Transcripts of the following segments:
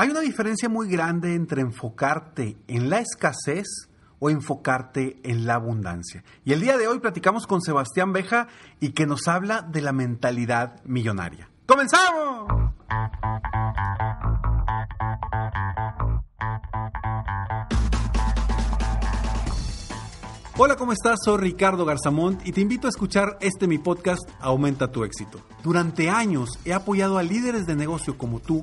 Hay una diferencia muy grande entre enfocarte en la escasez o enfocarte en la abundancia. Y el día de hoy platicamos con Sebastián Beja y que nos habla de la mentalidad millonaria. ¡Comenzamos! Hola, ¿cómo estás? Soy Ricardo Garzamont y te invito a escuchar este mi podcast Aumenta tu éxito. Durante años he apoyado a líderes de negocio como tú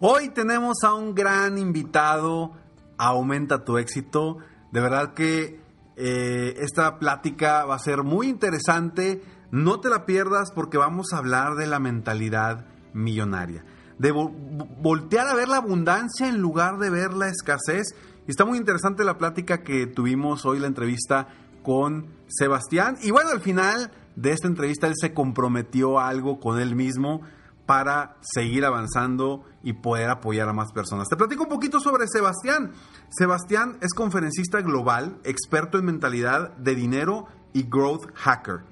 Hoy tenemos a un gran invitado, Aumenta tu éxito. De verdad que eh, esta plática va a ser muy interesante. No te la pierdas porque vamos a hablar de la mentalidad millonaria de voltear a ver la abundancia en lugar de ver la escasez. Y está muy interesante la plática que tuvimos hoy, la entrevista con Sebastián. Y bueno, al final de esta entrevista él se comprometió a algo con él mismo para seguir avanzando y poder apoyar a más personas. Te platico un poquito sobre Sebastián. Sebastián es conferencista global, experto en mentalidad de dinero y growth hacker.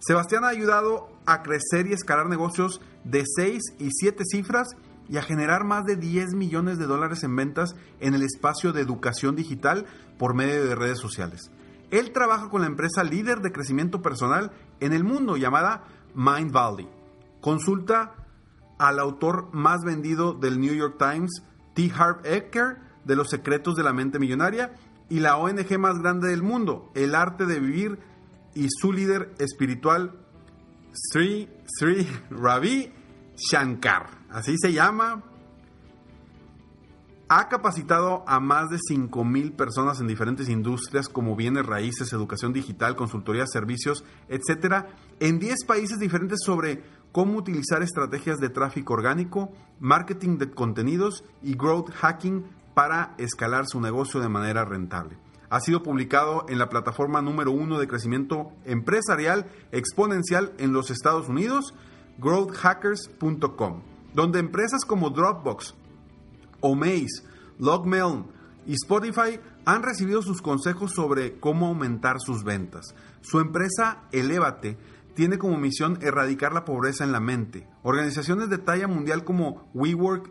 Sebastián ha ayudado a crecer y escalar negocios de 6 y 7 cifras y a generar más de 10 millones de dólares en ventas en el espacio de educación digital por medio de redes sociales. Él trabaja con la empresa líder de crecimiento personal en el mundo llamada Mind Valley. Consulta al autor más vendido del New York Times, T. Harv Eker, de Los secretos de la mente millonaria, y la ONG más grande del mundo, El arte de vivir, y su líder espiritual, Sri Sri Ravi Shankar, así se llama. Ha capacitado a más de 5.000 personas en diferentes industrias como bienes raíces, educación digital, consultoría, servicios, etcétera, en 10 países diferentes sobre cómo utilizar estrategias de tráfico orgánico, marketing de contenidos y growth hacking para escalar su negocio de manera rentable ha sido publicado en la plataforma número uno de crecimiento empresarial exponencial en los Estados Unidos, growthhackers.com, donde empresas como Dropbox, Omaze, Logmail y Spotify han recibido sus consejos sobre cómo aumentar sus ventas. Su empresa Elevate tiene como misión erradicar la pobreza en la mente. Organizaciones de talla mundial como WeWork,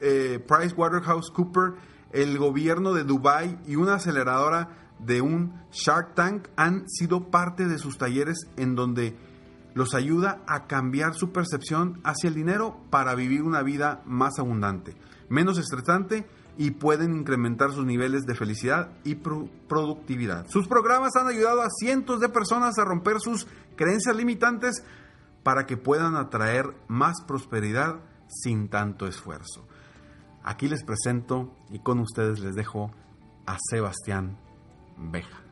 eh, PricewaterhouseCoopers el gobierno de Dubai y una aceleradora de un Shark Tank han sido parte de sus talleres en donde los ayuda a cambiar su percepción hacia el dinero para vivir una vida más abundante, menos estresante y pueden incrementar sus niveles de felicidad y productividad. Sus programas han ayudado a cientos de personas a romper sus creencias limitantes para que puedan atraer más prosperidad sin tanto esfuerzo. Aquí les presento y con ustedes les dejo a Sebastián Beja.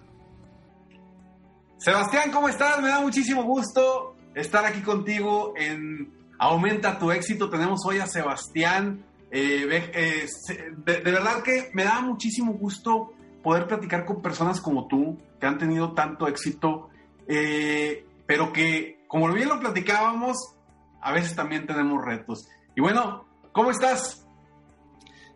Sebastián, ¿cómo estás? Me da muchísimo gusto estar aquí contigo en Aumenta tu éxito. Tenemos hoy a Sebastián. Eh, eh, de, verdad que me da muchísimo gusto poder platicar con personas como tú, que han tenido tanto éxito, eh, pero que, como bien lo platicábamos, a veces también tenemos retos. Y bueno, ¿cómo estás?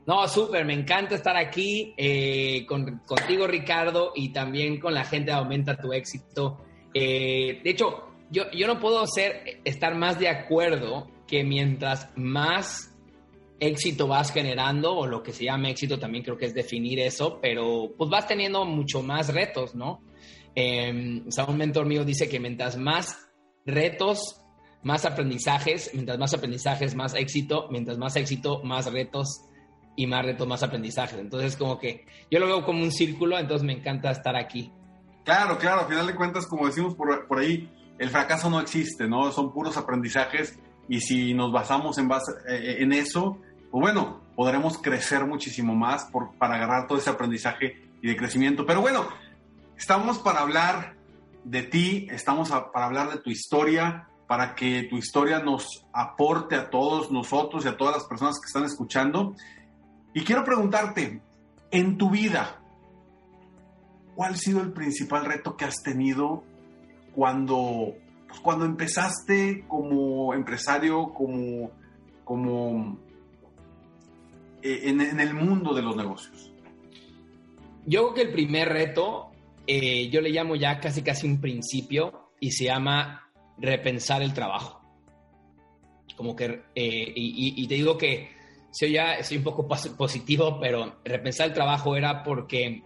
No, súper, me encanta estar aquí eh, contigo, Ricardo, y también con la gente de Aumenta tu éxito. De hecho, yo, yo no puedo ser, estar más de acuerdo que mientras más éxito vas generando, o lo que se llama éxito también creo que es definir eso, pero pues vas teniendo mucho más retos, ¿no? Eh, o sea, un mentor mío dice que mientras más retos, más aprendizajes, mientras más aprendizajes, más éxito, mientras más éxito, más retos y más retos, más aprendizajes. Entonces, como que yo lo veo como un círculo, entonces me encanta estar aquí. Claro, claro, al final de cuentas, como decimos por, por ahí, el fracaso no existe, ¿no? Son puros aprendizajes y si nos basamos en, base, eh, en eso, pues bueno, podremos crecer muchísimo más por, para agarrar todo ese aprendizaje y de crecimiento. Pero bueno, estamos para hablar de ti, estamos para hablar de tu historia, para que tu historia nos aporte a todos nosotros y a todas las personas que están escuchando. Y quiero preguntarte, en tu vida, ¿cuál ha sido el principal reto que has tenido cuando, pues, cuando empezaste como empresario, como, como eh, en, el mundo de los negocios? Yo creo que el primer reto, eh, yo le llamo ya casi casi un principio y se llama repensar el trabajo. Como que, eh, y, te digo que soy ya soy un poco positivo, pero repensar el trabajo era porque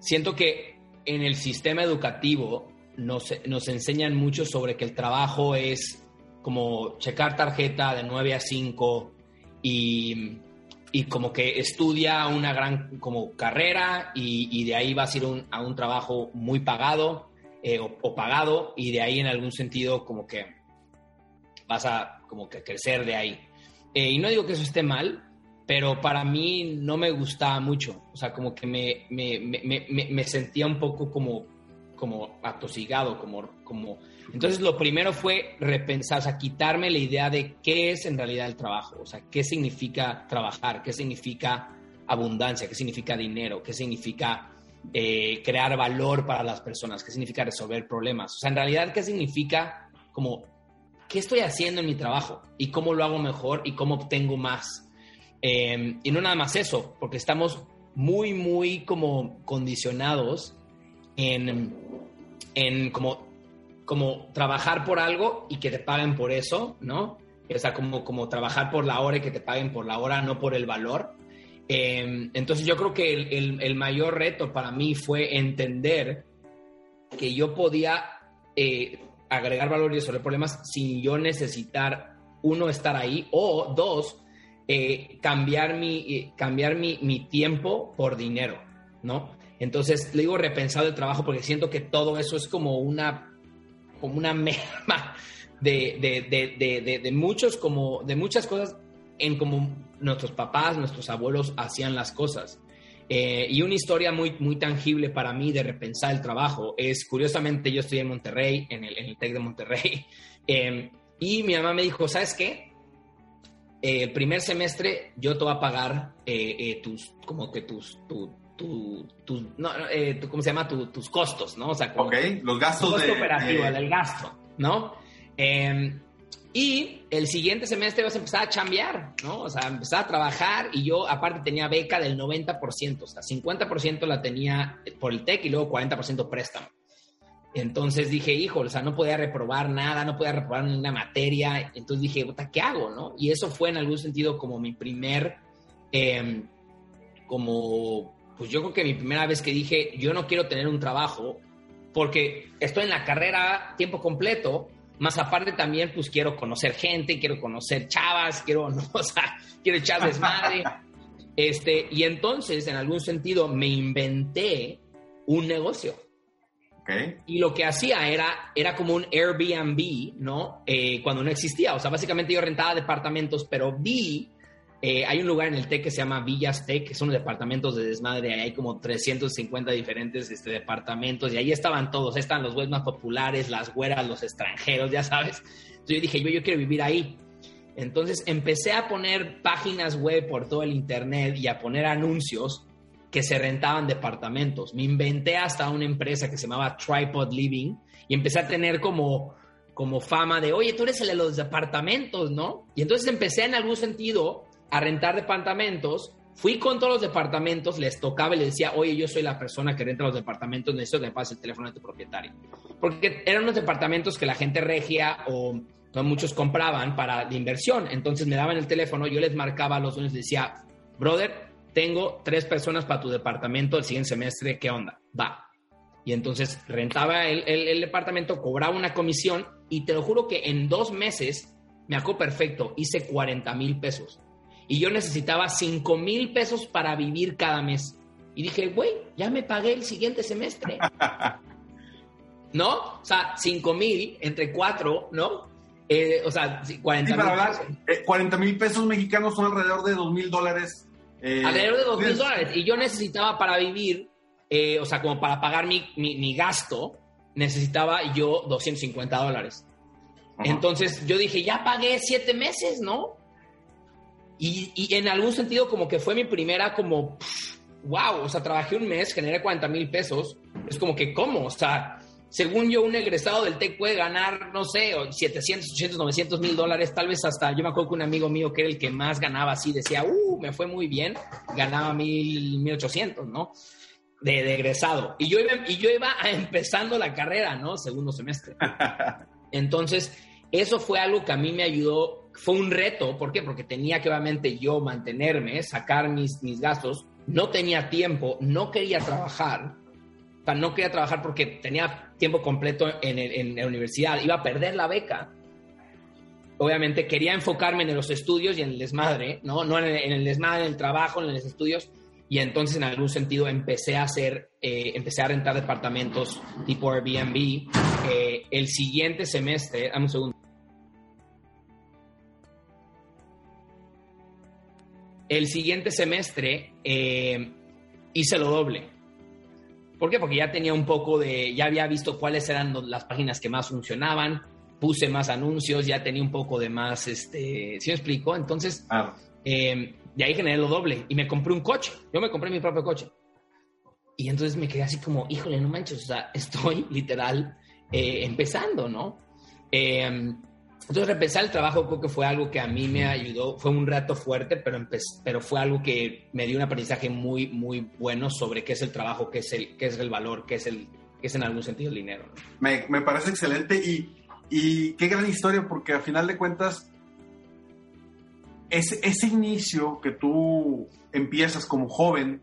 siento que en el sistema educativo nos, nos enseñan mucho sobre que el trabajo es como checar tarjeta de 9 a 5 y, y como que estudia una gran como carrera y, y de ahí vas a ir a un trabajo muy pagado eh, o, pagado y de ahí en algún sentido como que vas a como que crecer de ahí. Eh, y no digo que eso esté mal, pero para mí no me gustaba mucho. O sea, como que me, me, me, me sentía un poco como, como atosigado, como, como... Entonces lo primero fue repensar, o sea, quitarme la idea de qué es en realidad el trabajo, o sea, qué significa trabajar, qué significa abundancia, qué significa dinero, qué significa eh, crear valor para las personas, qué significa resolver problemas. O sea, en realidad, qué significa como, ¿qué estoy haciendo en mi trabajo? Y cómo lo hago mejor y cómo obtengo más. Em, y no nada más eso, porque estamos muy, muy como condicionados en, en como, como trabajar por algo y que te paguen por eso, ¿no? O sea, como, como trabajar por la hora y que te paguen por la hora, no por el valor. Em, entonces yo creo que el, mayor reto para mí fue entender que yo podía eh, agregar valor y resolver problemas sin yo necesitar, uno, estar ahí, o dos, eh, cambiar, mi, eh, cambiar mi, mi, tiempo por dinero, ¿no? Entonces, le digo repensado el trabajo porque siento que todo eso es como una, como una merma de, de, de, de, muchos, como, de muchas cosas en como nuestros papás, nuestros abuelos hacían las cosas. Eh, y una historia muy, muy tangible para mí de repensar el trabajo es, curiosamente, yo estoy en Monterrey, en el, en de Monterrey, eh, y mi mamá me dijo, ¿sabes qué? Eh, el primer semestre yo te voy a pagar tus, como que tus, tu, tu, no, ¿cómo se llama? tus costos, ¿no? O sea, como, los gastos costo operativo, el gasto, ¿no? Y el siguiente semestre vas a empezar a chambear, ¿no? O sea, empezar a trabajar y yo aparte tenía beca del 90%, o sea, 50% la tenía por el TEC y luego 40% préstamo. Entonces dije, hijo, o sea, no podía reprobar nada, no podía reprobar ninguna materia. Entonces dije, ¿qué hago, no? Y eso fue en algún sentido como mi primer, em, como, pues yo creo que mi primera vez que dije, yo no quiero tener un trabajo porque estoy en la carrera tiempo completo más aparte también, pues quiero conocer gente, quiero conocer chavas, quiero, no, o sea, quiero echar desmadre. Este, y entonces, en algún sentido, me inventé un negocio. Okay. Y lo que hacía era, era como un Airbnb, ¿no? Eh, cuando no existía. O sea, básicamente yo rentaba departamentos, pero vi eh, hay un lugar en el TEC que se llama Villas TEC, que son departamentos de desmadre. Hay como 350 diferentes este, departamentos y ahí estaban todos. están los güeyes más populares, las güeras, los extranjeros, ya sabes. Entonces yo dije, yo, yo quiero vivir ahí. Entonces empecé a poner páginas web por todo el internet y a poner anuncios que se rentaban departamentos. Me inventé hasta una empresa que se llamaba Tripod Living y empecé a tener como, como fama de, oye, tú eres el de los departamentos, ¿no? Y entonces empecé en algún sentido a rentar departamentos. Fui con todos los departamentos, les tocaba y les decía, oye, yo soy la persona que renta los departamentos, necesito que me pases el teléfono de tu propietario. Porque eran unos departamentos que la gente regia o muchos compraban para de inversión. Entonces me daban el teléfono, yo les marcaba a los dueños y decía, brother, tengo tres personas para tu departamento el siguiente semestre, ¿qué onda? Va. Y entonces rentaba el, el departamento, cobraba una comisión y te lo juro que en dos meses me acuerdo perfecto, hice 40 mil pesos y yo necesitaba 5 mil pesos para vivir cada mes. Y dije, güey, ya me pagué el siguiente semestre. ¿No? O sea, 5 mil entre 4, ¿no? Eh, o sea, 40 mil. Eh, mil pesos mexicanos son alrededor de 2 mil dólares. Eh, alrededor de 2 mil dólares. Y yo necesitaba para vivir, o sea, como para pagar mi, mi, gasto, necesitaba yo 250 dólares. Entonces yo dije, ya pagué 7 meses, ¿no? Y, en algún sentido como que fue mi primera como, wow, o sea, trabajé un mes, generé 40 mil pesos. Es como que, ¿cómo? O sea, según yo, un egresado del TEC puede ganar, no sé, 700, 800, 900 mil dólares, tal vez hasta, yo me acuerdo que un amigo mío que era el que más ganaba así, decía, uh, me fue muy bien, ganaba mil, 1800, ¿no? De, de, egresado. Y yo, iba, y yo iba empezando la carrera, ¿no? Segundo semestre. Entonces, eso fue algo que a mí me ayudó, fue un reto, ¿por qué? Porque tenía que obviamente yo mantenerme, sacar mis, mis gastos, no tenía tiempo, no quería trabajar, o no quería trabajar porque tenía tiempo completo en, en la universidad, iba a perder la beca. Obviamente quería enfocarme en los estudios y en el desmadre, ¿no? No en el, en el desmadre, en el trabajo, en los estudios, y entonces en algún sentido empecé a hacer, eh, empecé a rentar departamentos tipo Airbnb. Eh, el siguiente semestre, dame un segundo. El siguiente semestre eh, hice lo doble. ¿Por qué? Porque ya tenía un poco de, ya había visto cuáles eran las páginas que más funcionaban, puse más anuncios, ya tenía un poco de más, este, ¿sí me explico? Entonces, de ahí generé lo doble y me compré un coche. Yo me compré mi propio coche. Y entonces me quedé así como, híjole, no manches, o sea, estoy literal eh, empezando, ¿no? Entonces, repensar el trabajo creo que fue algo que a mí me ayudó, fue un rato fuerte, pero, pero fue algo que me dio un aprendizaje muy, muy bueno sobre qué es el trabajo, qué es el, qué es el valor, qué es, el, qué es en algún sentido el dinero. Me, me, parece excelente y, y qué gran historia, porque a final de cuentas ese, ese inicio que tú empiezas como joven,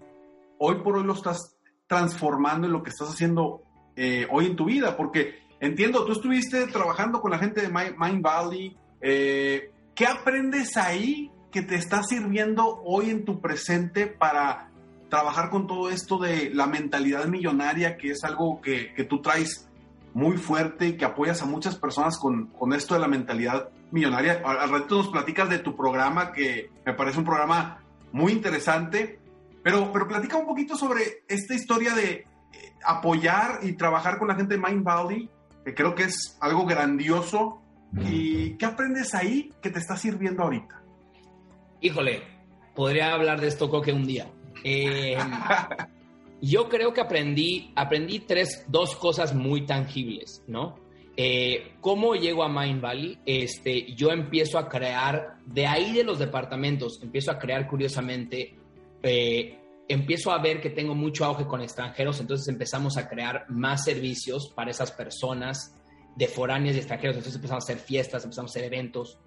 hoy por hoy lo estás transformando en lo que estás haciendo eh, hoy en tu vida, porque entiendo, tú estuviste trabajando con la gente de Mind Valley, eh, ¿qué aprendes ahí que te está sirviendo hoy en tu presente para trabajar con todo esto de la mentalidad millonaria, que es algo que, que tú traes muy fuerte y que apoyas a muchas personas con, con esto de la mentalidad millonaria. Al ratito nos platicas de tu programa, que me parece un programa muy interesante, pero, pero platica un poquito sobre esta historia de eh, apoyar y trabajar con la gente de Mind Valley, que creo que es algo grandioso. ¿Y qué aprendes ahí que te está sirviendo ahorita? Híjole, podría hablar de esto que un día. Eh, yo creo que aprendí, aprendí tres, dos cosas muy tangibles, ¿no? Eh, ¿Cómo llego a Mind Valley? Este, yo empiezo a crear, de ahí de los departamentos, empiezo a crear curiosamente, eh, empiezo a ver que tengo mucho auge con extranjeros, entonces empezamos a crear más servicios para esas personas de foráneos y extranjeros, entonces empezamos a hacer fiestas, empezamos a hacer eventos,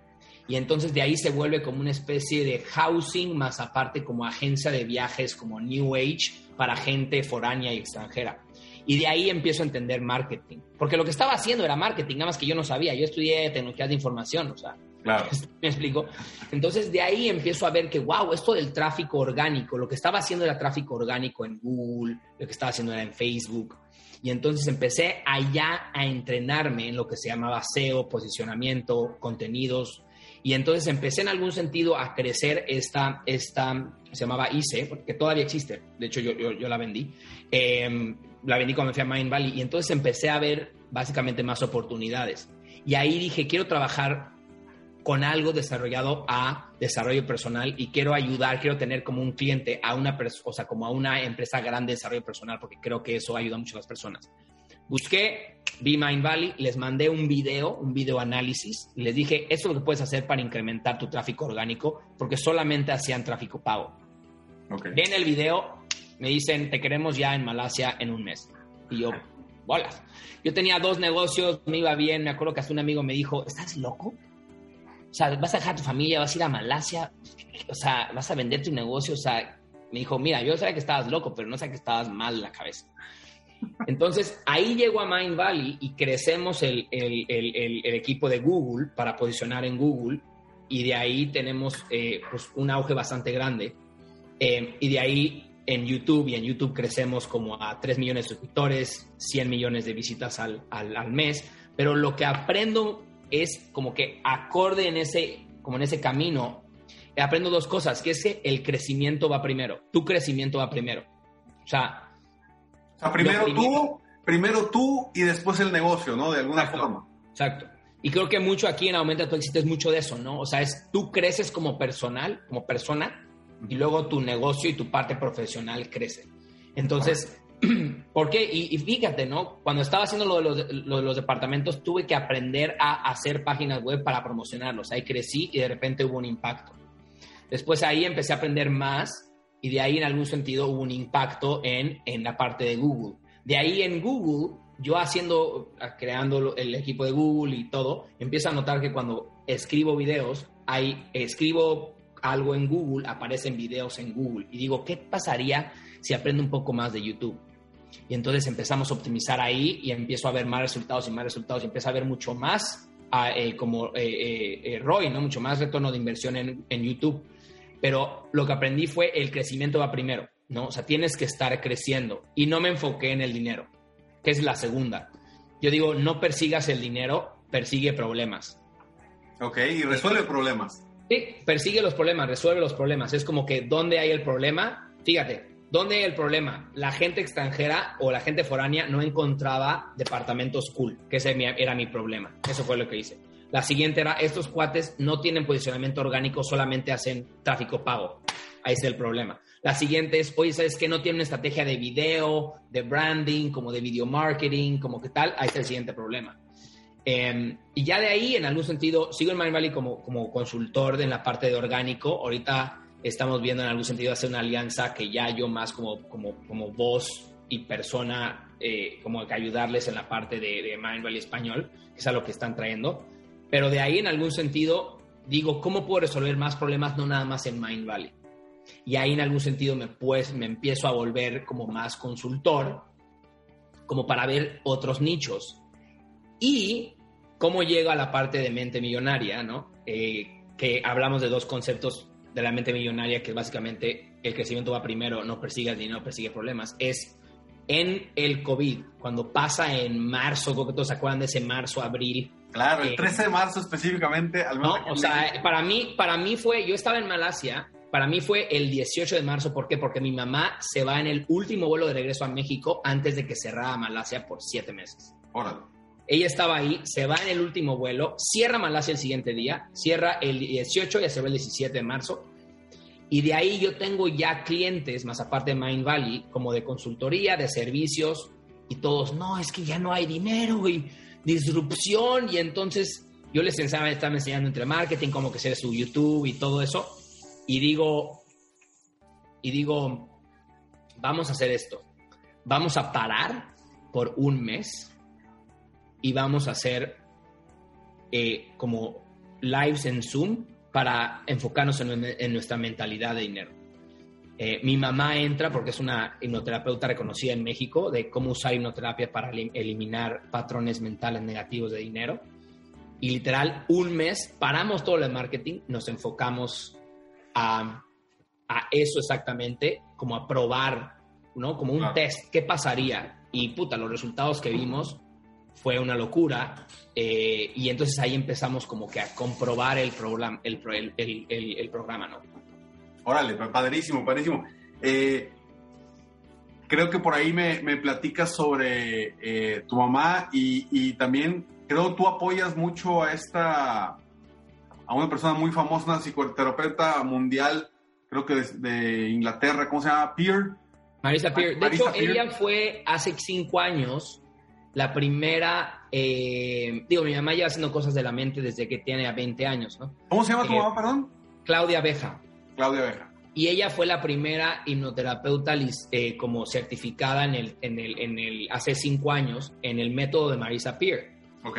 y entonces de ahí se vuelve como una especie de housing, más aparte como agencia de viajes, como New Age, para gente foránea y extranjera. Y de ahí empiezo a entender marketing. Porque lo que estaba haciendo era marketing, nada más que yo no sabía. Yo estudié tecnologías de información, o sea. Claro. ¿Me explico? Entonces de ahí empiezo a ver que, wow, esto del tráfico orgánico, lo que estaba haciendo era tráfico orgánico en Google, lo que estaba haciendo era en Facebook. Y entonces empecé allá a entrenarme en lo que se llamaba SEO, posicionamiento, contenidos. Y entonces empecé en algún sentido a crecer esta, esta se llamaba ICE, porque todavía existe, de hecho yo, yo, la vendí. Eh, la vendí cuando me fui a Mind Valley y entonces empecé a ver básicamente más oportunidades. Y ahí dije, quiero trabajar con algo desarrollado a desarrollo personal y quiero ayudar, quiero tener como un cliente a una o sea, como a una empresa grande de desarrollo personal, porque creo que eso ayuda mucho a las personas. Busqué, vi Mind Valley, les mandé un video, un video análisis, les dije, esto es lo que puedes hacer para incrementar tu tráfico orgánico, porque solamente hacían tráfico pago. Okay. Ven el video, me dicen, te queremos ya en Malasia en un mes. Y yo, bolas. Yo tenía dos negocios, me iba bien, me acuerdo que hasta un amigo me dijo, ¿estás loco? O sea, vas a dejar tu familia, vas a ir a Malasia, o sea, vas a vender tu negocio, o sea, me dijo, mira, yo sabía que estabas loco, pero no sabía que estabas mal en la cabeza. Entonces, ahí llego a Mind Valley y crecemos el, el, el, el, equipo de Google para posicionar en Google y de ahí tenemos eh, pues, un auge bastante grande. Eh, y de ahí en YouTube y en YouTube crecemos como a 3 millones de suscriptores, 100 millones de visitas al, al, mes, pero lo que aprendo es como que acorde en ese, como en ese camino, aprendo dos cosas, que es que el crecimiento va primero, tu crecimiento va primero. O sea, primero tú, primero tú y después el negocio, ¿no? De alguna exacto, forma. Exacto. Y creo que mucho aquí en Aumenta tu éxito es mucho de eso, ¿no? O sea, es tú creces como personal, como persona, y luego tu negocio y tu parte profesional crece. Entonces, ¿por qué? Y, fíjate, ¿no? Cuando estaba haciendo lo de, los, lo de, los, departamentos, tuve que aprender a hacer páginas web para promocionarlos. Ahí crecí y de repente hubo un impacto. Después ahí empecé a aprender más y de ahí en algún sentido hubo un impacto en, en la parte de Google. De ahí en Google yo haciendo, creando el equipo de Google y todo, empiezo a notar que cuando escribo videos, hay, escribo algo en Google, aparecen videos en Google. Y digo, ¿qué pasaría si aprendo un poco más de YouTube? Y entonces empezamos a optimizar ahí y empiezo a ver más resultados y más resultados y empiezo a ver mucho más eh, como eh, eh, ROI, ¿no? Mucho más retorno de inversión en, en YouTube. Pero lo que aprendí fue el crecimiento va primero, ¿no? O sea, tienes que estar creciendo. Y no me enfoqué en el dinero que es la segunda. Yo digo, no persigas el dinero, persigue problemas. Ok, y resuelve problemas. Sí, persigue los problemas, resuelve los problemas. Es como que, ¿dónde hay el problema? Fíjate, ¿dónde el problema? La gente extranjera o la gente foránea no encontraba departamentos cool, que ese era mi problema. Eso fue lo que hice. La siguiente era, estos cuates no tienen posicionamiento orgánico, solamente hacen tráfico pago. Ahí es el problema. La siguiente es, oye, ¿sabes que No tiene una estrategia de video, de branding, como de video marketing, como que tal. Ahí está el siguiente problema. Em, y ya de ahí, en algún sentido, sigo en Mind Valley como, como consultor en la parte de orgánico. Ahorita estamos viendo en algún sentido hacer una alianza que ya yo más como, como, como voz y persona, eh, como que ayudarles en la parte de, de Valley español, que es a lo que están trayendo. Pero de ahí, en algún sentido, digo, ¿cómo puedo resolver más problemas no nada más en Mind Valley? y ahí en algún sentido me, pues, me empiezo a volver como más consultor, como para ver otros nichos. Y cómo llego a la parte de mente millonaria, ¿no? Eh, que hablamos de dos conceptos de la mente millonaria, que básicamente el crecimiento va primero, no persigue el dinero, persigue problemas. Es en el COVID, cuando pasa en marzo, creo que todos se acuerdan de ese marzo, abril. Claro, el 13 eh, de marzo específicamente. Al no, o sea, para mí, para mí fue, yo estaba en Malasia para mí fue el 18 de marzo. ¿Por qué? Porque mi mamá se va en el último vuelo de regreso a México antes de que cerrara Malasia por siete meses. Órale. Ella estaba ahí, se va en el último vuelo, cierra Malasia el siguiente día, cierra el 18 y se va el 17 de marzo. Y de ahí yo tengo ya clientes, más aparte de Mind Valley, como de consultoría, de servicios, y todos, no, es que ya no hay dinero y disrupción. Y entonces yo les estaba, estaba enseñando entre marketing, cómo que ser su YouTube y todo eso y digo, y digo, vamos a hacer esto, vamos a parar por un mes y vamos a hacer eh, como lives en Zoom para enfocarnos en, nuestra mentalidad de dinero. Eh, mi mamá entra porque es una hipnoterapeuta reconocida en México de cómo usar hipnoterapia para eliminar patrones mentales negativos de dinero. Y literal, un mes paramos todo el marketing, nos enfocamos a, eso exactamente, como a probar, ¿no? Como un test, ¿qué pasaría? Y puta, los resultados que vimos fue una locura. Eh, y entonces ahí empezamos como que a comprobar el, programa, el, el, programa, ¿no? Órale, padrísimo, padrísimo. Eh, creo que por ahí me, me platicas sobre eh, tu mamá y, y, también creo tú apoyas mucho a esta a una persona muy famosa, una psicoterapeuta mundial, creo que de, Inglaterra, ¿cómo se llama? Peer. Marisa Peer. De hecho, ella fue hace cinco años la primera, eh, digo, mi mamá lleva haciendo cosas de la mente desde que tiene 20 años, ¿no? ¿Cómo se llama tu eh, mamá, perdón? Claudia Abeja. Claudia Abeja. Y ella fue la primera hipnoterapeuta eh, como certificada en el, en el, en el, hace cinco años en el método de Marisa Peer. Ok.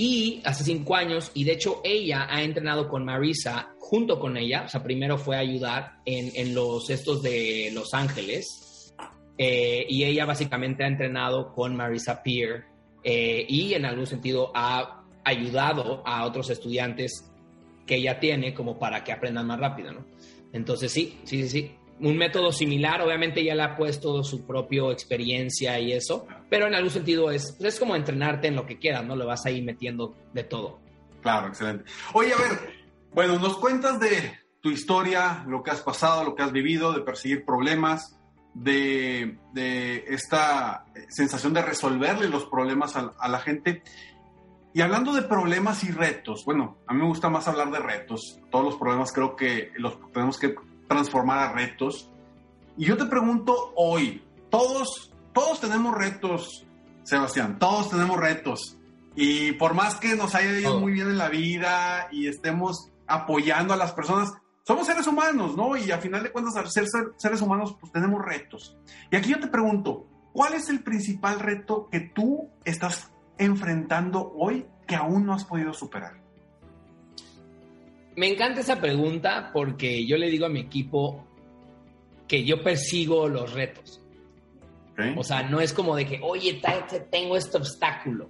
Y hace cinco años, y de hecho ella ha entrenado con Marisa junto con ella, o sea, primero fue a ayudar en, en los estos de Los Ángeles, eh, y ella básicamente ha entrenado con Marisa Peer eh, y en algún sentido ha ayudado a otros estudiantes que ella tiene como para que aprendan más rápido, ¿no? Entonces sí, sí, sí, sí un método similar, obviamente ya le ha puesto su propia experiencia y eso, pero en algún sentido es, es como entrenarte en lo que quieras, ¿no? Le vas ahí metiendo de todo. Claro, excelente. Oye, a ver, bueno, nos cuentas de tu historia, lo que has pasado, lo que has vivido, de perseguir problemas, de, esta sensación de resolverle los problemas a, la gente. y hablando de problemas y retos, bueno, a mí me gusta más hablar de retos. Todos los problemas creo que los tenemos que transformar a retos. Y yo te pregunto hoy, todos, todos tenemos retos, Sebastián, todos tenemos retos. Y por más que nos haya ido muy bien en la vida y estemos apoyando a las personas, somos seres humanos, ¿no? Y a final de cuentas, al ser, ser seres humanos, pues tenemos retos. Y aquí yo te pregunto, ¿cuál es el principal reto que tú estás enfrentando hoy que aún no has podido superar? Me encanta esa pregunta porque yo le digo a mi equipo que yo persigo los retos. O sea, no es como de que, oye, tengo este obstáculo.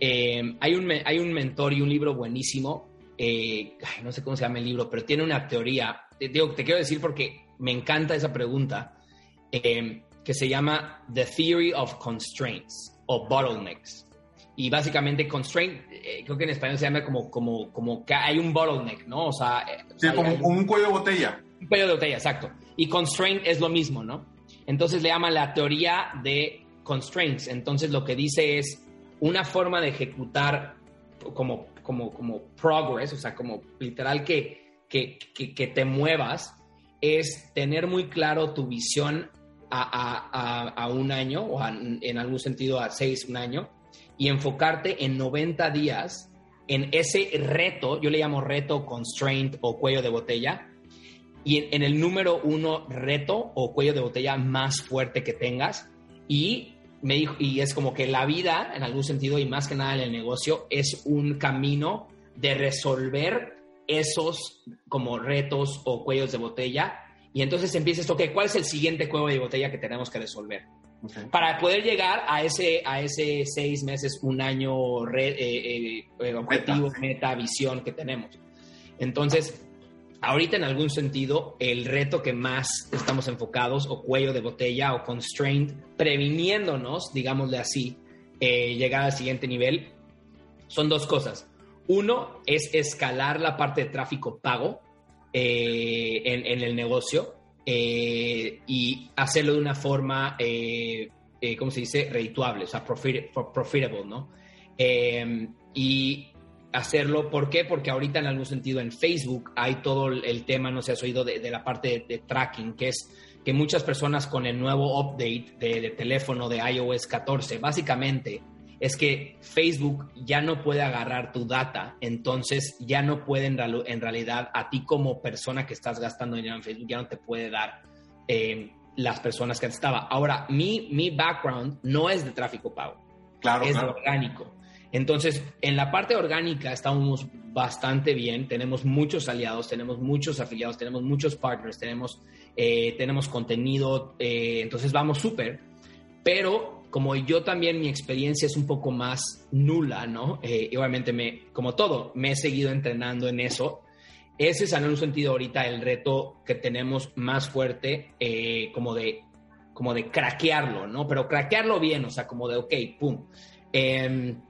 Eh, hay, un, hay un mentor y un libro buenísimo, eh, no sé cómo se llama el libro, pero tiene una teoría, te, te quiero decir porque me encanta esa pregunta, eh, que se llama The Theory of Constraints o Bottlenecks. Y básicamente constraint, eh, creo que en español se llama como, como, como que hay un bottleneck, ¿no? O sea... Eh, sí, como, un cuello de botella. Un cuello de botella, exacto. Y constraint es lo mismo, ¿no? Entonces le llama la teoría de constraints. Entonces lo que dice es una forma de ejecutar como, como, como progress, o sea, como literal que, que, que, te muevas, es tener muy claro tu visión a, a, a un año o en algún sentido a seis, un año y enfocarte en 90 días en ese reto, yo le llamo reto, constraint o cuello de botella, y en, el número uno reto o cuello de botella más fuerte que tengas. Y me dijo, y es como que la vida, en algún sentido, y más que nada en el negocio, es un camino de resolver esos como retos o cuellos de botella. Y entonces empiezas, ok, ¿cuál es el siguiente cuello de botella que tenemos que resolver? Para poder llegar a ese, a ese seis meses, un año eh, eh, objetivo, meta. visión que tenemos. Entonces, ahorita en algún sentido, el reto que más estamos enfocados, o cuello de botella, o constraint, previniéndonos, digámosle así, eh, llegar al siguiente nivel, son dos cosas. Uno es escalar la parte de tráfico pago en, en, el negocio. Eh, y hacerlo de una forma, eh, eh, ¿cómo se dice? Redituable, o sea, profitable, ¿no? y hacerlo, ¿por qué? Porque ahorita en algún sentido en Facebook hay todo el tema, no se has oído, de, la parte de, tracking, que es que muchas personas con el nuevo update de, de teléfono de iOS 14, básicamente es que Facebook ya no puede agarrar tu data, entonces ya no puede en, realidad a ti como persona que estás gastando dinero en Facebook, ya no te puede dar eh, las personas que estaba. Ahora, mi, mi background no es de tráfico pago, claro, es orgánico. Entonces, en la parte orgánica estamos bastante bien, tenemos muchos aliados, tenemos muchos afiliados, tenemos muchos partners, tenemos, eh, tenemos contenido, eh, entonces vamos súper, pero como yo también mi experiencia es un poco más nula, ¿no? Eh, y obviamente me, como todo, me he seguido entrenando en eso. Ese es en un sentido ahorita el reto que tenemos más fuerte, eh, como de como de craquearlo, ¿no? Pero craquearlo bien, o sea, como de, ok, pum. Em,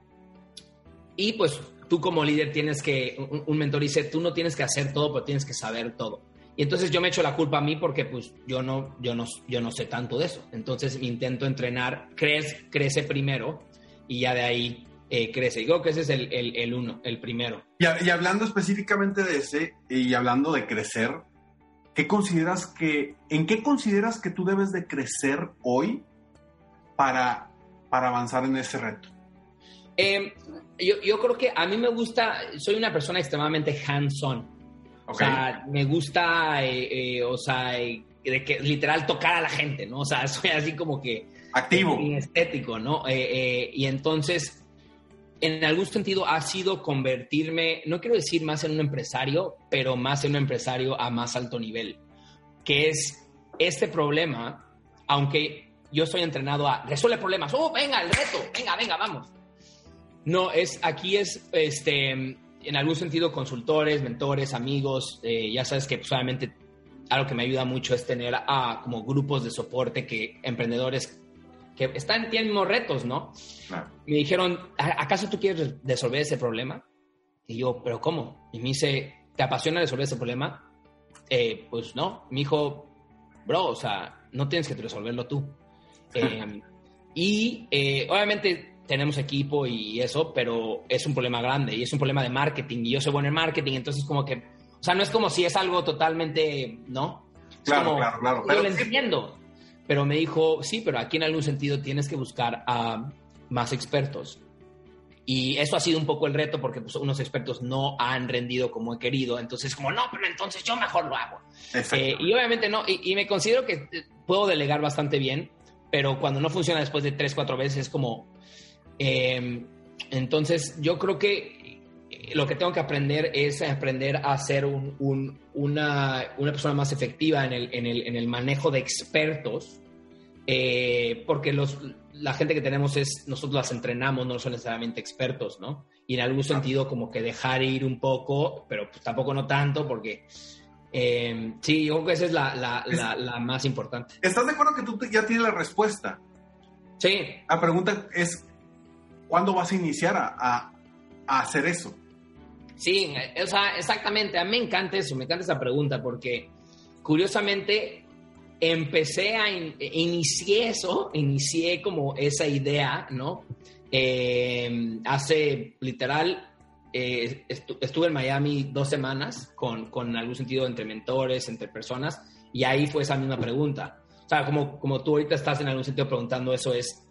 y pues tú como líder tienes que, un, mentor dice, tú no tienes que hacer todo, pero tienes que saber todo. Y entonces yo me echo la culpa a mí porque pues yo no, yo no, yo no sé tanto de eso. Entonces intento entrenar, crece, crece primero y ya de ahí eh, crece. Digo que ese es el, el, uno, el primero. Y, y, hablando específicamente de ese y hablando de crecer, ¿qué consideras que, ¿en qué consideras que tú debes de crecer hoy para, para avanzar en ese reto? Em, yo, yo creo que a mí me gusta, soy una persona extremadamente hands-on. O sea, me gusta, eh, eh, o sea, eh, de que literal tocar a la gente, ¿no? O sea, soy así como que... Activo. Estético, ¿no? y entonces, en algún sentido ha sido convertirme, no quiero decir más en un empresario, pero más en un empresario a más alto nivel, que es este problema, aunque yo estoy entrenado a resuelve problemas, oh, venga, el reto, venga, venga, vamos. No, es, aquí es, este, en algún sentido consultores, mentores, amigos, eh, ya sabes que pues, algo que me ayuda mucho es tener a como grupos de soporte que emprendedores que están tienen mismos retos, ¿no? Me dijeron, ¿acaso tú quieres resolver ese problema? Y yo, ¿pero cómo? Y me dice, ¿te apasiona resolver ese problema? Eh, pues no. Me dijo, bro, o sea, no tienes que resolverlo tú. Em, y eh, obviamente tenemos equipo y eso, pero es un problema grande y es un problema de marketing y yo soy bueno en marketing, entonces como que, o sea, no es como si es algo totalmente, ¿no? claro, claro, claro. Yo lo entiendo, pero me dijo, sí, pero aquí en algún sentido tienes que buscar a más expertos. Y eso ha sido un poco el reto porque pues, unos expertos no han rendido como he querido. Entonces, como, no, pero entonces yo mejor lo hago. Eh, y obviamente no, y, me considero que eh, puedo delegar bastante bien, pero cuando no funciona después de tres, cuatro veces es como... Em, entonces, yo creo que eh, lo que tengo que aprender es aprender a ser un, una, una, persona más efectiva en el, en el, en el manejo de expertos, porque los la gente que tenemos es, nosotros las entrenamos, no son necesariamente expertos, ¿no? Y en algún sentido como que dejar ir un poco, pero pues tampoco no tanto, porque eh, sí, yo creo que esa es la, la, la, más importante. ¿Estás de acuerdo que tú ya tienes la respuesta? Sí. La pregunta es, ¿cuándo vas a iniciar a, a, hacer eso? Sí, o sea, exactamente. A mí me encanta eso, me encanta esa pregunta, porque curiosamente empecé a, inicié eso, inicié como esa idea, ¿no? Eh, hace literal, eh, estuve en Miami dos semanas con, con, algún sentido entre mentores, entre personas, y ahí fue esa misma pregunta. O sea, como, como tú ahorita estás en algún sentido preguntando eso es,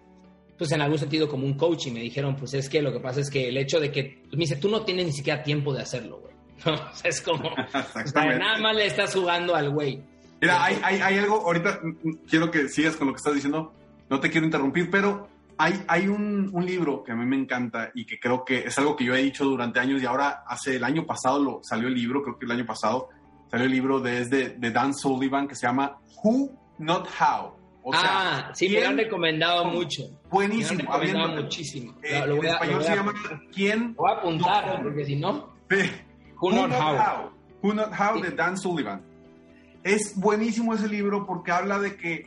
pues en algún sentido como un coach y me dijeron, pues es que lo que pasa es que el hecho de que, me dice, tú no tienes ni siquiera tiempo de hacerlo, güey. es como, nada más le estás jugando al güey. Mira, hay, hay, hay, algo, ahorita quiero que sigas con lo que estás diciendo, no te quiero interrumpir, pero hay, hay un, un, libro que a mí me encanta y que creo que es algo que yo he dicho durante años y ahora hace el año pasado lo, salió el libro, creo que el año pasado salió el libro desde de Dan Sullivan que se llama Who Not How. Ah, sí, me lo han recomendado mucho. Buenísimo. Me lo han recomendado muchísimo. Eh, lo voy en español se llama ¿Quién? Lo voy a apuntar, porque si no... Who, Not, how. Who Not How de Dan Sullivan es buenísimo ese libro porque habla de que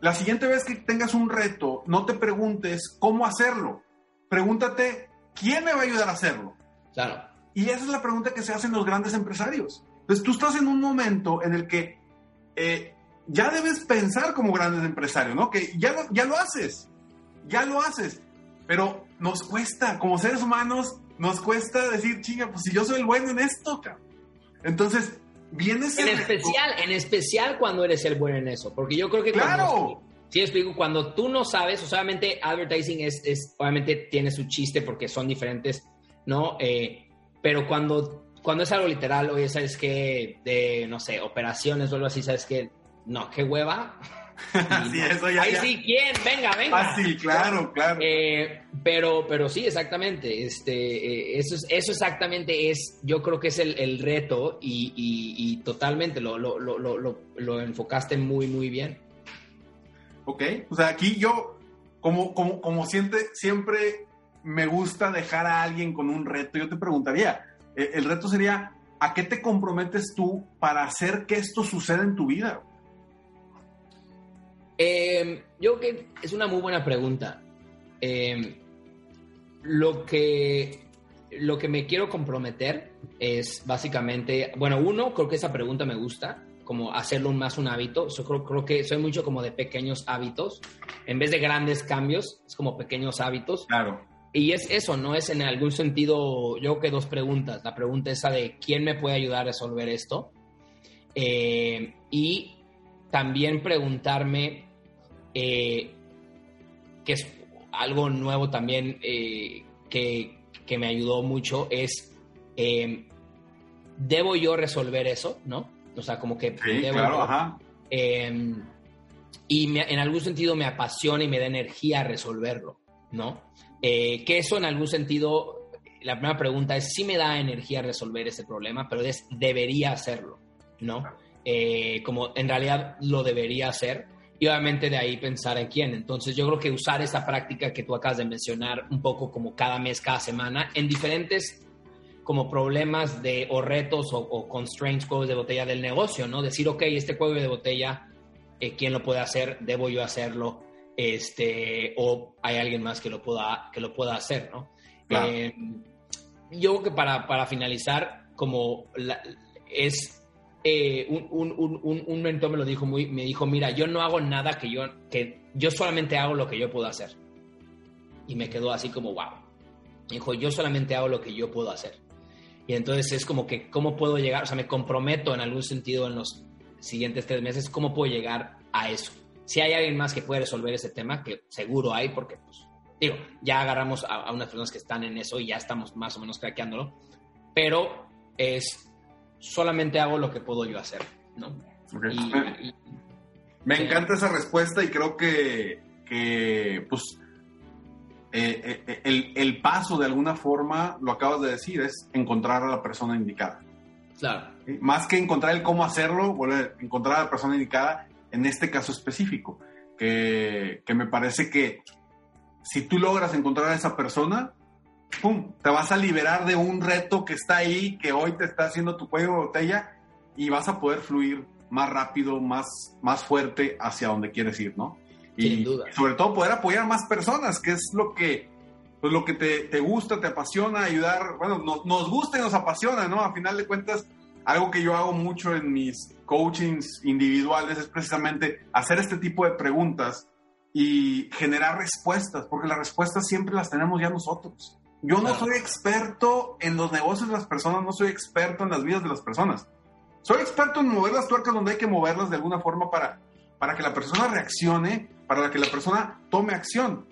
la siguiente vez que tengas un reto, no te preguntes cómo hacerlo. Pregúntate quién me va a ayudar a hacerlo. Claro. Y esa es la pregunta que se hacen los grandes empresarios. Entonces tú estás en un momento en el que eh, ya debes pensar como grandes empresarios, ¿no? Que ya lo, ya lo haces, ya lo haces, pero nos cuesta, como seres humanos, nos cuesta decir, chinga, pues si yo soy el bueno en esto, Entonces, en especial, en especial cuando eres el bueno en eso, porque yo creo que claro. cuando, sí explico, cuando tú no sabes, o solamente advertising es, es, obviamente tiene su chiste porque son diferentes, ¿no? Eh, pero cuando, cuando es algo literal, oye, ¿sabes qué? De, no sé, operaciones o algo así, ¿sabes qué? No, qué hueva. sí, eso ya, Ahí sí, ¿quién? Venga, venga. Ah, sí, claro, claro. Eh, pero, pero sí, exactamente. Este, eh, eso, es, eso exactamente es, yo creo que es el, el reto y, y, totalmente lo, lo, lo, lo, enfocaste muy, muy bien. Ok, o sea, aquí yo, como, como, como siempre, siempre me gusta dejar a alguien con un reto, yo te preguntaría, eh, el reto sería, ¿a qué te comprometes tú para hacer que esto suceda en tu vida? Eh, yo creo que es una muy buena pregunta. Eh, lo, que, lo que me quiero comprometer es básicamente, bueno, uno, creo que esa pregunta me gusta, como hacerlo más un hábito. Yo creo, creo que soy mucho como de pequeños hábitos. En vez de grandes cambios, es como pequeños hábitos. Claro. Y es eso, no es en algún sentido, yo creo que dos preguntas. La pregunta esa de quién me puede ayudar a resolver esto. Eh, y también preguntarme, eh, que es algo nuevo también eh, que, me ayudó mucho, es, eh, ¿debo yo resolver eso? ¿No? O sea, como que... claro, em, y en algún sentido me apasiona y me da energía resolverlo, ¿no? que eso en algún sentido, la primera pregunta es, si me da energía resolver ese problema, pero es, debería hacerlo, ¿no? Eh, como en realidad lo debería hacer y obviamente de ahí pensar en quién. Entonces yo creo que usar esa práctica que tú acabas de mencionar un poco como cada mes, cada semana, en diferentes como problemas de o retos o, constraints, juegos de botella del negocio, ¿no? Decir, ok, este juego de botella, eh, ¿quién lo puede hacer? ¿Debo yo hacerlo? Este, o hay alguien más que lo pueda, que lo pueda hacer, ¿no? Eh, yo creo que para, para finalizar, como es eh, un, un, un, mentor me lo dijo muy, me dijo, mira, yo no hago nada que yo, que yo solamente hago lo que yo puedo hacer. y me quedó así como, wow. Dijo, yo solamente hago lo que yo puedo hacer. Y entonces es como que, ¿cómo puedo llegar? O sea, me comprometo en algún sentido en los siguientes tres meses, ¿cómo puedo llegar a eso? Si hay alguien más que puede resolver ese tema, que seguro hay, porque, pues, digo, ya agarramos a, unas personas que están en eso y ya estamos más o menos craqueándolo, pero es, solamente hago lo que puedo yo hacer, ¿no? me encanta esa respuesta y creo que, que pues, eh, eh, el, el, paso de alguna forma, lo acabas de decir, es encontrar a la persona indicada. Claro. Más que encontrar el cómo hacerlo, volver encontrar a la persona indicada en este caso específico, que, que me parece que si tú logras encontrar a esa persona, ¡pum! Te vas a liberar de un reto que está ahí, que hoy te está haciendo tu cuello de botella y vas a poder fluir más rápido, más, más fuerte hacia donde quieres ir, ¿no? Y, duda. sobre todo poder apoyar a más personas, que es lo que, pues lo que te, te gusta, te apasiona, ayudar, bueno, nos, nos gusta y nos apasiona, ¿no? A final de cuentas, algo que yo hago mucho en mis coachings individuales es precisamente hacer este tipo de preguntas y generar respuestas, porque las respuestas siempre las tenemos ya nosotros. Yo no soy experto en los negocios de las personas, no soy experto en las vidas de las personas. Soy experto en mover las tuercas donde hay que moverlas de alguna forma para, para que la persona reaccione, para que la persona tome acción.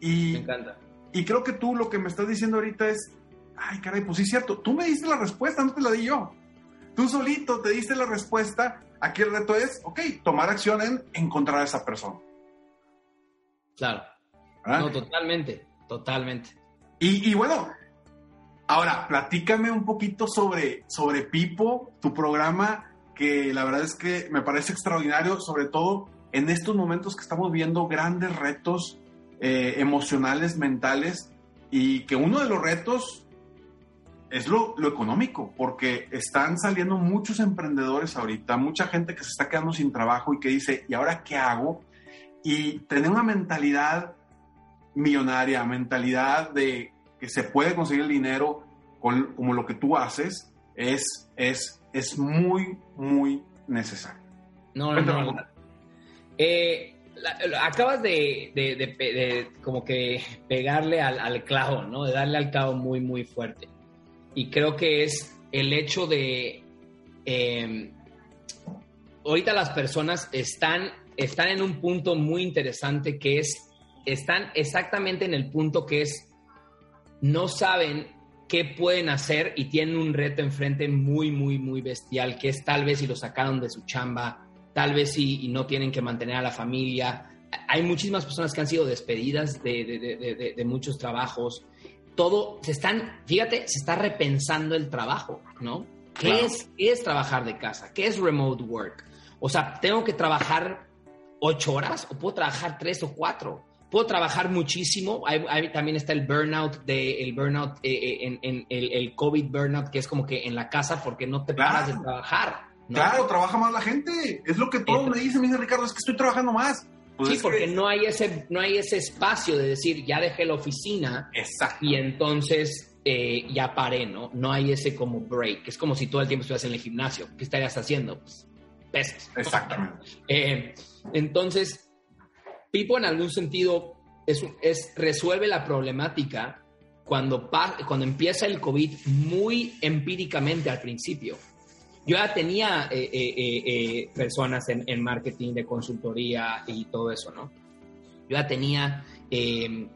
Y, me encanta. Y creo que tú lo que me estás diciendo ahorita es, ay caray, pues sí es cierto, tú me diste la respuesta, no te la di yo. Tú solito te diste la respuesta. Aquí el reto es, ok, tomar acción en encontrar a esa persona. Claro. No, totalmente, totalmente. Y, bueno, ahora, platícame un poquito sobre, sobre Pipo, tu programa, que la verdad es que me parece extraordinario, sobre todo en estos momentos que estamos viendo grandes retos eh, emocionales, mentales, y que uno de los retos es lo, económico, porque están saliendo muchos emprendedores ahorita, mucha gente que se está quedando sin trabajo y que dice, ¿y ahora qué hago? Y tener una mentalidad millonaria, mentalidad de que se puede conseguir el dinero con, como lo que tú haces, es, es, es muy, muy necesario. No, no, no. Eh, acabas de, como que pegarle al, al clavo, ¿no? De darle al clavo muy, muy fuerte y creo que es el hecho de... Em, ahorita las personas están, están en un punto muy interesante que es, están exactamente en el punto que es, no saben qué pueden hacer y tienen un reto enfrente muy, muy, muy bestial, que es tal vez si lo sacaron de su chamba, tal vez si y no tienen que mantener a la familia. Hay muchísimas personas que han sido despedidas de, de, de muchos trabajos todo, se están, fíjate, se está repensando el trabajo, ¿no? ¿Qué, es, es trabajar de casa? ¿Qué es remote work? O sea, ¿tengo que trabajar ocho horas o puedo trabajar tres o cuatro? Puedo trabajar muchísimo. también está el burnout, de, el burnout eh, eh, en, el, COVID burnout, que es como que en la casa porque no te paras de trabajar. Claro, trabaja más la gente. Es lo que todos me dicen, me dice Ricardo, es que estoy trabajando más. Pues sí, porque no, hay ese, no hay ese espacio de decir, ya dejé la oficina y entonces eh, ya paré, ¿no? No hay ese como break. Es como si todo el tiempo estuvieras en el gimnasio. ¿Qué estarías haciendo? Pues pesas. Exactamente. Eh, entonces, Pipo en algún sentido es, es, resuelve la problemática cuando, cuando empieza el COVID muy empíricamente al principio yo ya tenía eh, eh, eh, personas en, marketing de consultoría y todo eso, ¿no? Yo ya tenía em,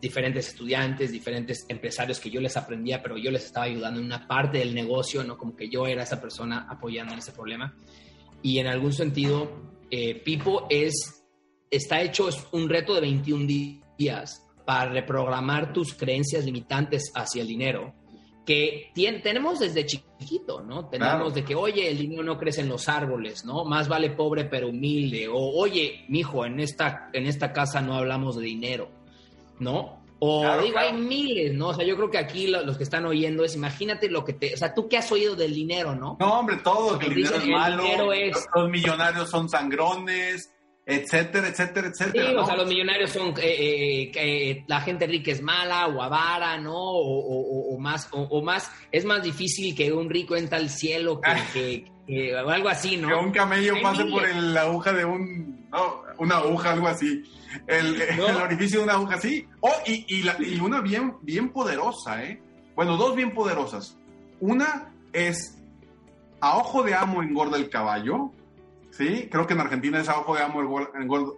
diferentes estudiantes, diferentes empresarios que yo les aprendía, pero yo les estaba ayudando en una parte del negocio, ¿no? Como que yo era esa persona apoyando en ese problema. Y en algún sentido, Pipo es, está hecho, es un reto de 21 días para reprogramar tus creencias limitantes hacia el dinero que tenemos desde chiquito, ¿no? Tenemos de que, oye, el dinero no crece en los árboles, ¿no? Más vale pobre pero humilde. O, oye, mijo, en esta, en esta casa no hablamos de dinero, ¿no? O digo, hay miles, ¿no? O sea, yo creo que aquí los que están oyendo es, imagínate lo que te... O sea, ¿tú qué has oído del dinero, no? No, hombre, todo, que el dinero es malo, los millonarios son sangrones, etcétera, etcétera, etcétera. Sí, o sea, los millonarios son, eh, eh, eh, la gente rica es mala o avara, ¿no? O, más, o, más, es más difícil que un rico entre al cielo que, o algo así, ¿no? Que un camello pase por la aguja de un, ¿no? Una aguja, algo así. El, orificio de una aguja, sí. Oh, y, y, una bien, bien poderosa, ¿eh? Bueno, dos bien poderosas. Una es a ojo de amo engorda el caballo, ¿sí? Creo que en Argentina es a ojo de amo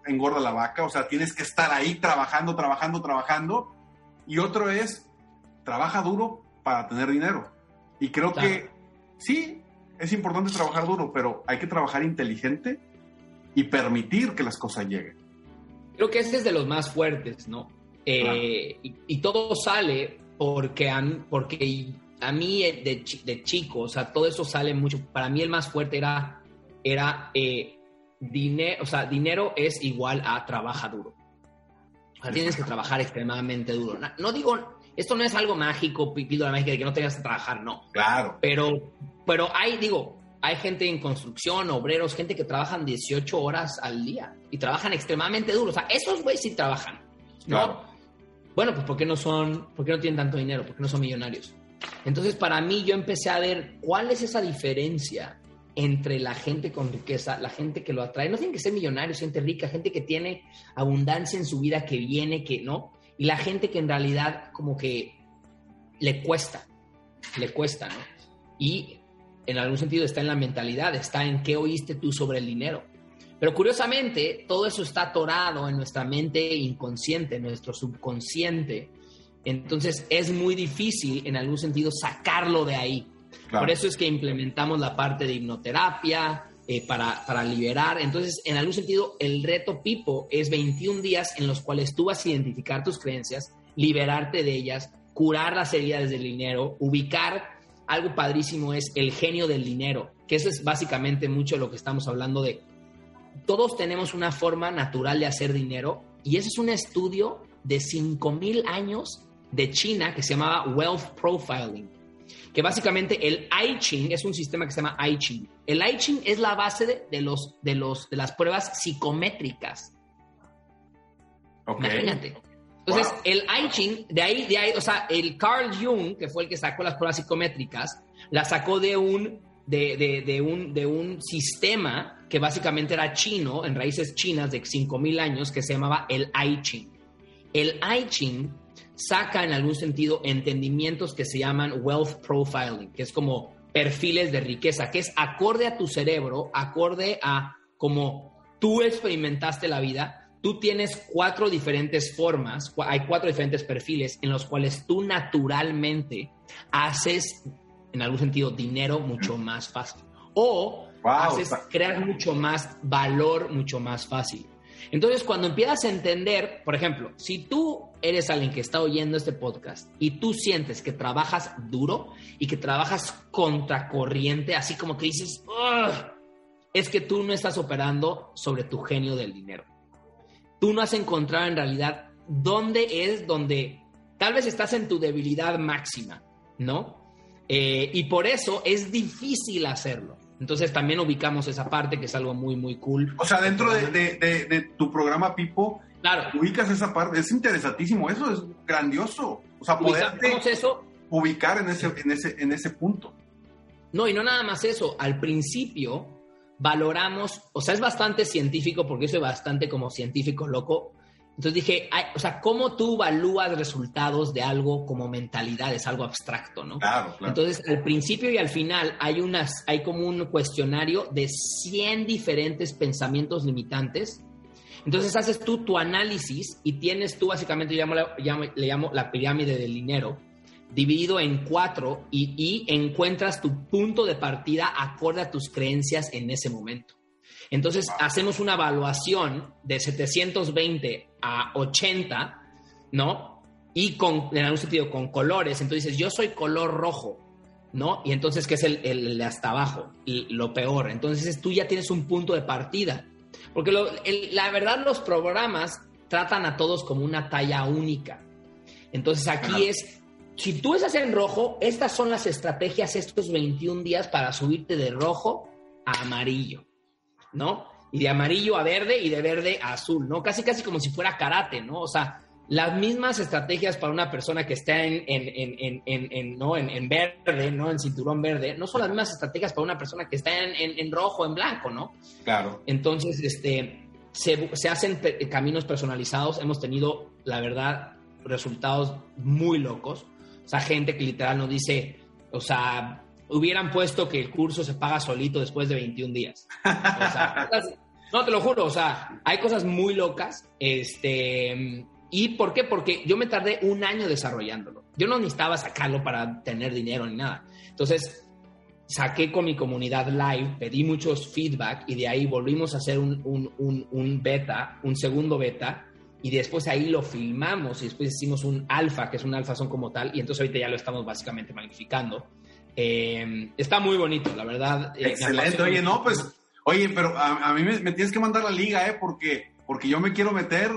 engorda, la vaca, o sea, tienes que estar ahí trabajando, trabajando, trabajando. Y otro es, trabaja duro para tener dinero. Y creo que sí, es importante trabajar duro, pero hay que trabajar inteligente y permitir que las cosas lleguen. Creo que este es de los más fuertes, ¿no? Eh, y, todo sale porque, a, porque a mí de, de, chico, o sea, todo eso sale mucho. Para mí el más fuerte era, era eh, dinero, o sea, dinero es igual a trabaja duro. O sea, tienes que trabajar extremadamente duro. No, digo, esto no es algo mágico, pido la mágica de que no tengas que trabajar, no. Claro. Pero, pero hay, digo, hay gente en construcción, obreros, gente que trabajan 18 horas al día y trabajan extremadamente duro. O sea, esos güeyes sí trabajan, ¿no? Bueno, pues ¿por qué no son, por qué no tienen tanto dinero? ¿Por qué no son millonarios? Entonces, para mí, yo empecé a ver cuál es esa diferencia entre la gente con riqueza, la gente que lo atrae. No tienen que ser millonarios, gente rica, gente que tiene abundancia en su vida, que viene, que no. Y la gente que en realidad como que le cuesta, le cuesta, ¿no? Y en algún sentido está en la mentalidad, está en qué oíste tú sobre el dinero. Pero curiosamente, todo eso está atorado en nuestra mente inconsciente, en nuestro subconsciente. Entonces es muy difícil en algún sentido sacarlo de ahí. Por eso es que implementamos la parte de hipnoterapia eh, para, para, liberar. Entonces, en algún sentido, el reto Pipo es 21 días en los cuales tú vas a identificar tus creencias, liberarte de ellas, curar las heridas del dinero, ubicar algo padrísimo es el genio del dinero, que eso es básicamente mucho lo que estamos hablando de. Todos tenemos una forma natural de hacer dinero y ese es un estudio de 5.000 años de China que se llamaba Wealth Profiling, que básicamente el I Ching es un sistema que se llama I Ching. El I Ching es la base de, los, de, los, de las pruebas psicométricas. Imagínate. Entonces, el I Ching, de ahí, de ahí, o sea, el Carl Jung, que fue el que sacó las pruebas psicométricas, la sacó de un, de, de, un, de un sistema que básicamente era chino, en raíces chinas de 5.000 años, que se llamaba el I Ching. El I Ching saca en algún sentido entendimientos que se llaman wealth profiling, que es como perfiles de riqueza, que es acorde a tu cerebro, acorde a cómo tú experimentaste la vida, tú tienes cuatro diferentes formas, hay cuatro diferentes perfiles en los cuales tú naturalmente haces, en algún sentido, dinero mucho más fácil. O haces, crear mucho más valor mucho más fácil. Entonces, cuando empiezas a entender, por ejemplo, si tú eres alguien que está oyendo este podcast y tú sientes que trabajas duro y que trabajas contracorriente, así como que dices, es que tú no estás operando sobre tu genio del dinero tú no has encontrado en realidad dónde es donde tal vez estás en tu debilidad máxima, ¿no? Eh, y por eso es difícil hacerlo. Entonces también ubicamos esa parte que es algo muy, muy cool. O sea, dentro de, tu programa Pipo, claro. ubicas esa parte. Es interesantísimo, eso es grandioso. O sea, poder ubicar en ese, en, ese, en ese punto. No, y no nada más eso. Al principio, valoramos, o sea, es bastante científico porque soy bastante como científico loco. Entonces dije, o sea, ¿cómo tú evalúas resultados de algo como mentalidad? Es algo abstracto, ¿no? Claro, claro. Entonces, al principio y al final hay, unas, hay como un cuestionario de 100 diferentes pensamientos limitantes. Entonces haces tú tu análisis y tienes tú, básicamente, llamo, le llamo la pirámide del dinero, dividido en cuatro y, encuentras tu punto de partida acorde a tus creencias en ese momento. Entonces hacemos una evaluación de 720 a 80, ¿no? Y con, en algún sentido, con colores. Entonces dices, yo soy color rojo, ¿no? Y entonces, ¿qué es el, de hasta abajo? lo peor. Entonces tú ya tienes un punto de partida. Porque la verdad los programas tratan a todos como una talla única. Entonces aquí es si tú estás en rojo, estas son las estrategias estos 21 días para subirte de rojo a amarillo, ¿no? Y de amarillo a verde y de verde a azul, ¿no? Casi, casi como si fuera karate, ¿no? O sea, las mismas estrategias para una persona que está en, en, en, en ¿no? en, verde, ¿no? En cinturón verde, no son las mismas estrategias para una persona que está en, rojo, en blanco, ¿no? Claro. Entonces, este, se, se hacen caminos personalizados. Hemos tenido, la verdad, resultados muy locos. O sea, gente que literal nos dice, o sea, hubieran puesto que el curso se paga solito después de 21 días. O sea, no, te lo juro, o sea, hay cosas muy locas. Este, ¿Y por qué? Porque yo me tardé un año desarrollándolo. Yo no necesitaba sacarlo para tener dinero ni nada. Entonces, saqué con mi comunidad live, pedí muchos feedback y de ahí volvimos a hacer un, un, un, beta, un segundo beta, y después ahí lo filmamos y después hicimos un alfa, que es un alfa son como tal, y entonces ahorita ya lo estamos básicamente magnificando. Eh, está muy bonito, la verdad. Eh, Excelente, oye, no, pues, oye, pero a, mí me, tienes que mandar la liga, ¿eh? Porque, porque yo me quiero meter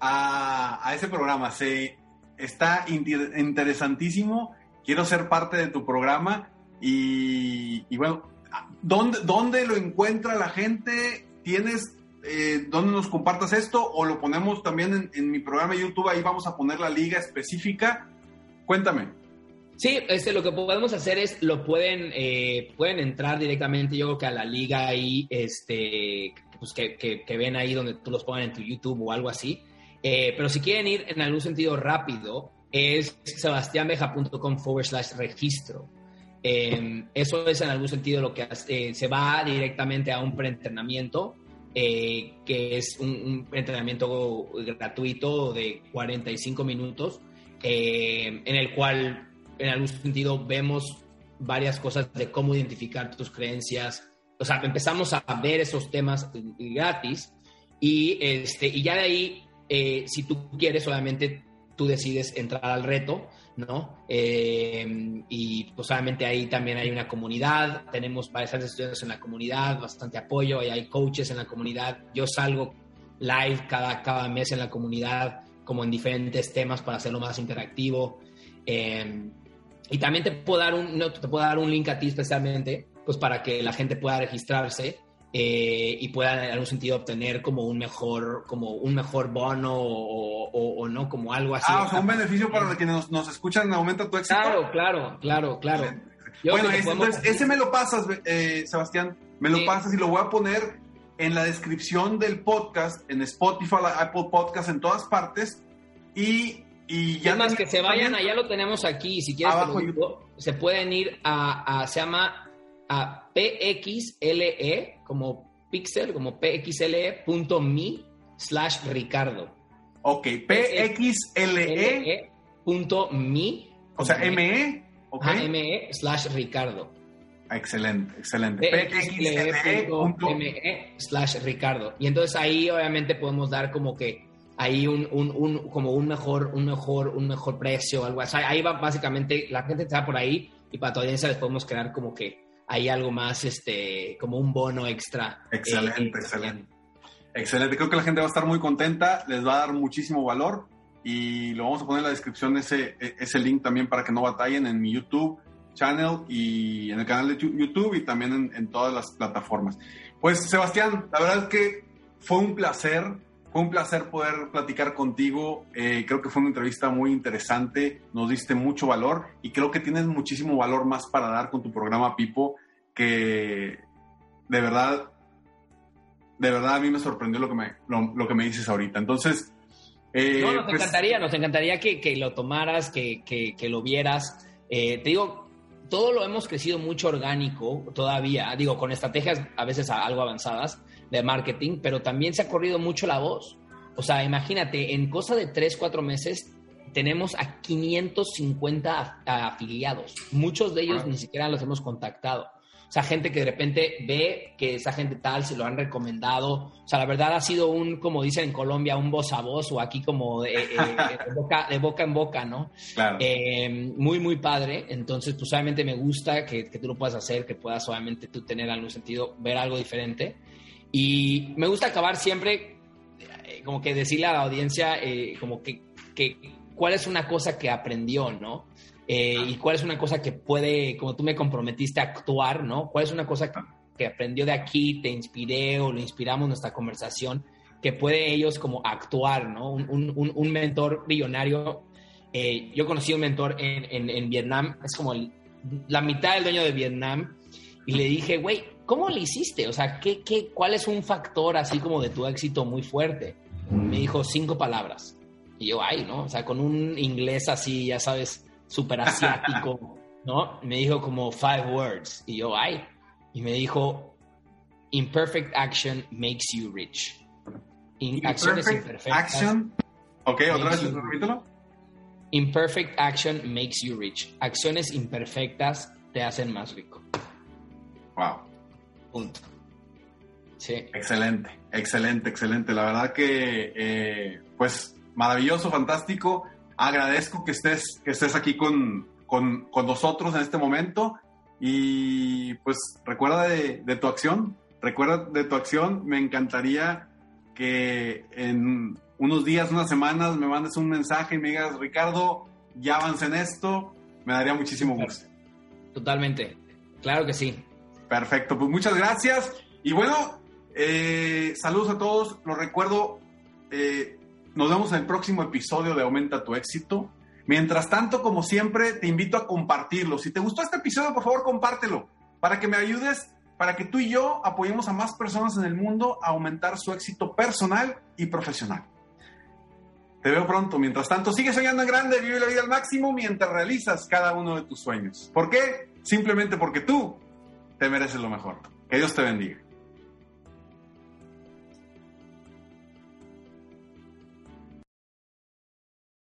a, ese programa, se, está interesantísimo, quiero ser parte de tu programa y, bueno, ¿dónde, ¿dónde, lo encuentra la gente? ¿Tienes eh, dónde nos compartas esto o lo ponemos también en, mi programa de YouTube? Ahí vamos a poner la liga específica. Cuéntame. Sí, este, lo que podemos hacer es, lo pueden, eh, pueden entrar directamente, yo creo que a la liga ahí, este, pues que, que, ven ahí donde tú los pongan en tu YouTube o algo así. Eh, pero si quieren ir en algún sentido rápido, es sebastianbeja.com forward slash registro. Em, eso es en algún sentido lo que eh, se va directamente a un preentrenamiento, eh, que es un, entrenamiento gratuito de 45 minutos, em, en el cual en algún sentido vemos varias cosas de cómo identificar tus creencias. O sea, empezamos a ver esos temas gratis y, este, y ya de ahí, eh, si tú quieres, solamente tú decides entrar al reto ¿no? Eh, y pues obviamente ahí también hay una comunidad, tenemos bastantes estudiantes en la comunidad, bastante apoyo, hay coaches en la comunidad, yo salgo live cada, cada mes en la comunidad, como en diferentes temas para hacerlo más interactivo. Eh, y también te puedo dar un, no, te puedo dar un link a ti especialmente, pues para que la gente pueda registrarse eh, y puedan en algún sentido obtener como un mejor, como un mejor bono o, no, como algo así. Ah, o sea, un beneficio para quienes nos, escuchan, aumenta tu éxito. Claro, claro, claro, claro. bueno, entonces, ese me lo pasas, eh, Sebastián, me lo pasas y lo voy a poner en la descripción del podcast, en Spotify, Apple Podcast, en todas partes. Y, y ya. más que se vayan, allá lo tenemos aquí. Si quieres, se pueden ir a, a se llama a pxle, como pixel, como pxle.me slash Ricardo. Ok, pxle. me. O sea, me. Okay. me slash Ricardo. Excelente, excelente. pxle.me slash Ricardo. Y entonces ahí obviamente podemos dar como que ahí un, un, un, como un mejor, un mejor, un mejor precio o algo así. Ahí va básicamente, la gente está por ahí y para tu audiencia les podemos crear como que hay algo más, este, como un bono extra. Eh, excelente, excelente. Excelente, creo que la gente va a estar muy contenta, les va a dar muchísimo valor y lo vamos a poner en la descripción ese, e, ese link también para que no batallen en mi YouTube channel y en el canal de YouTube y también en, todas las plataformas. Pues Sebastián, la verdad es que fue un placer, fue un placer poder platicar contigo. Eh, creo que fue una entrevista muy interesante, nos diste mucho valor y creo que tienes muchísimo valor más para dar con tu programa Pipo, que de verdad, de verdad a mí me sorprendió lo que me, lo, que me dices ahorita. Entonces... Eh, no, nos pues encantaría, nos encantaría que, que lo tomaras, que, que, que lo vieras. Eh, te digo, todo lo hemos crecido mucho orgánico todavía, digo, con estrategias a veces algo avanzadas, de marketing, pero también se ha corrido mucho la voz. O sea, imagínate, en cosa de 3, 4 meses tenemos a 550 afiliados. Muchos de ellos ni siquiera los hemos contactado. O sea, gente que de repente ve que esa gente tal se lo han recomendado. O sea, la verdad ha sido un, como dicen en Colombia, un voz a voz o aquí como de, eh, boca, de boca, en boca, ¿no? Claro. Eh, muy, muy padre. Entonces, pues obviamente me gusta que, que, tú lo puedas hacer, que puedas obviamente tú tener algún sentido, ver algo diferente. Y me gusta acabar siempre, eh, como que decirle a la audiencia, eh, como que, que, cuál es una cosa que aprendió, ¿no? Eh, y cuál es una cosa que puede, como tú me comprometiste a actuar, ¿no? ¿Cuál es una cosa que, aprendió de aquí, te inspiré o lo inspiramos en nuestra conversación, que puede ellos como actuar, ¿no? Un, un, un mentor billonario. yo conocí un mentor en, en, en Vietnam, es como la mitad del dueño de Vietnam, y le dije, güey, ¿cómo le hiciste? O sea, ¿qué, qué, ¿cuál es un factor así como de tu éxito muy fuerte? Me dijo cinco palabras. Y yo, ay, ¿no? O sea, con un inglés así, ya sabes, súper asiático, ¿no? Me dijo como five words. Y yo, ay. Y me dijo, imperfect action makes you rich. acciones imperfectas. Action. Ok, otra vez, repítelo. Imperfect action makes you rich. Acciones imperfectas te hacen más rico. Wow. Punto. Sí. Excelente, excelente, excelente. La verdad que, eh, pues, maravilloso, fantástico. Agradezco que estés, que estés aquí con, con, con nosotros en este momento. Y pues recuerda de, de, tu acción, recuerda de tu acción. Me encantaría que en unos días, unas semanas, me mandes un mensaje y me digas, Ricardo, ya avancé en esto. Me daría muchísimo gusto. Totalmente, claro que sí. Perfecto, pues muchas gracias. Y bueno, eh, saludos a todos. Los recuerdo, eh, nos vemos en el próximo episodio de Aumenta tu éxito. Mientras tanto, como siempre, te invito a compartirlo. Si te gustó este episodio, por favor, compártelo para que me ayudes, para que tú y yo apoyemos a más personas en el mundo a aumentar su éxito personal y profesional. Te veo pronto. Mientras tanto, sigue soñando en grande, vive la vida al máximo mientras realizas cada uno de tus sueños. ¿Por qué? Simplemente porque tú te mereces lo mejor. Que Dios te bendiga.